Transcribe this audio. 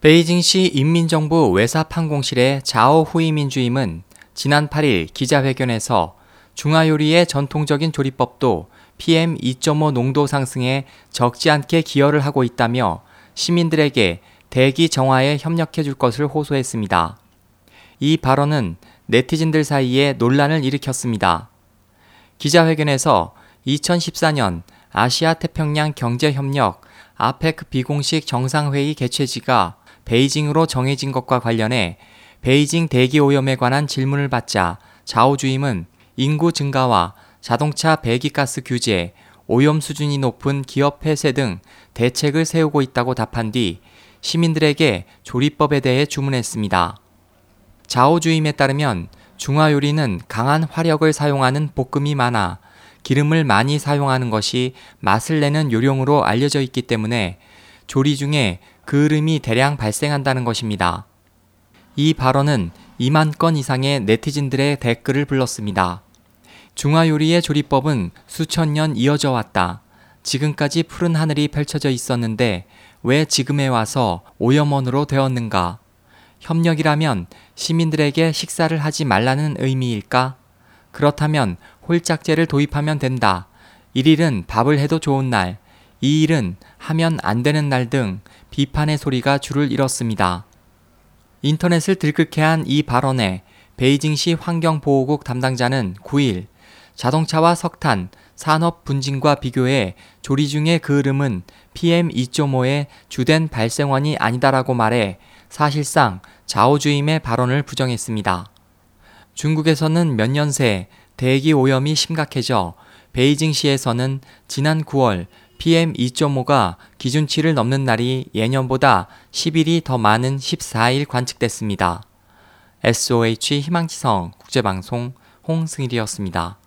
베이징시 인민정부 외사판공실의 자오 후이민 주임은 지난 8일 기자회견에서 중화요리의 전통적인 조리법도 PM2.5 농도 상승에 적지 않게 기여를 하고 있다며 시민들에게 대기 정화에 협력해 줄 것을 호소했습니다. 이 발언은 네티즌들 사이에 논란을 일으켰습니다. 기자회견에서 2014년 아시아 태평양 경제협력 아페크 비공식 정상회의 개최지가 베이징으로 정해진 것과 관련해 베이징 대기 오염에 관한 질문을 받자 자오 주임은 인구 증가와 자동차 배기가스 규제, 오염 수준이 높은 기업 폐쇄 등 대책을 세우고 있다고 답한 뒤 시민들에게 조리법에 대해 주문했습니다. 자오 주임에 따르면 중화 요리는 강한 화력을 사용하는 볶음이 많아 기름을 많이 사용하는 것이 맛을 내는 요령으로 알려져 있기 때문에 조리 중에 그을음이 대량 발생한다는 것입니다. 이 발언은 2만 건 이상의 네티즌들의 댓글을 불렀습니다. 중화요리의 조리법은 수천 년 이어져 왔다. 지금까지 푸른 하늘이 펼쳐져 있었는데 왜 지금에 와서 오염원으로 되었는가? 협력이라면 시민들에게 식사를 하지 말라는 의미일까? 그렇다면 홀짝제를 도입하면 된다. 1일은 밥을 해도 좋은 날, 2일은 하면 안 되는 날 등 비판의 소리가 줄을 잃었습니다. 인터넷을 들끓게 한 이 발언에 베이징시 환경보호국 담당자는 9일 자동차와 석탄, 산업 분진과 비교해 조리 중의 그을음은 PM2.5의 주된 발생원이 아니다라고 말해 사실상 자오주임의 발언을 부정했습니다. 중국에서는 몇 년 새 대기 오염이 심각해져 베이징시에서는 지난 9월 PM2.5가 기준치를 넘는 날이 예년보다 10일이 더 많은 14일 관측됐습니다. SOH 희망지성 국제방송 홍승일이었습니다.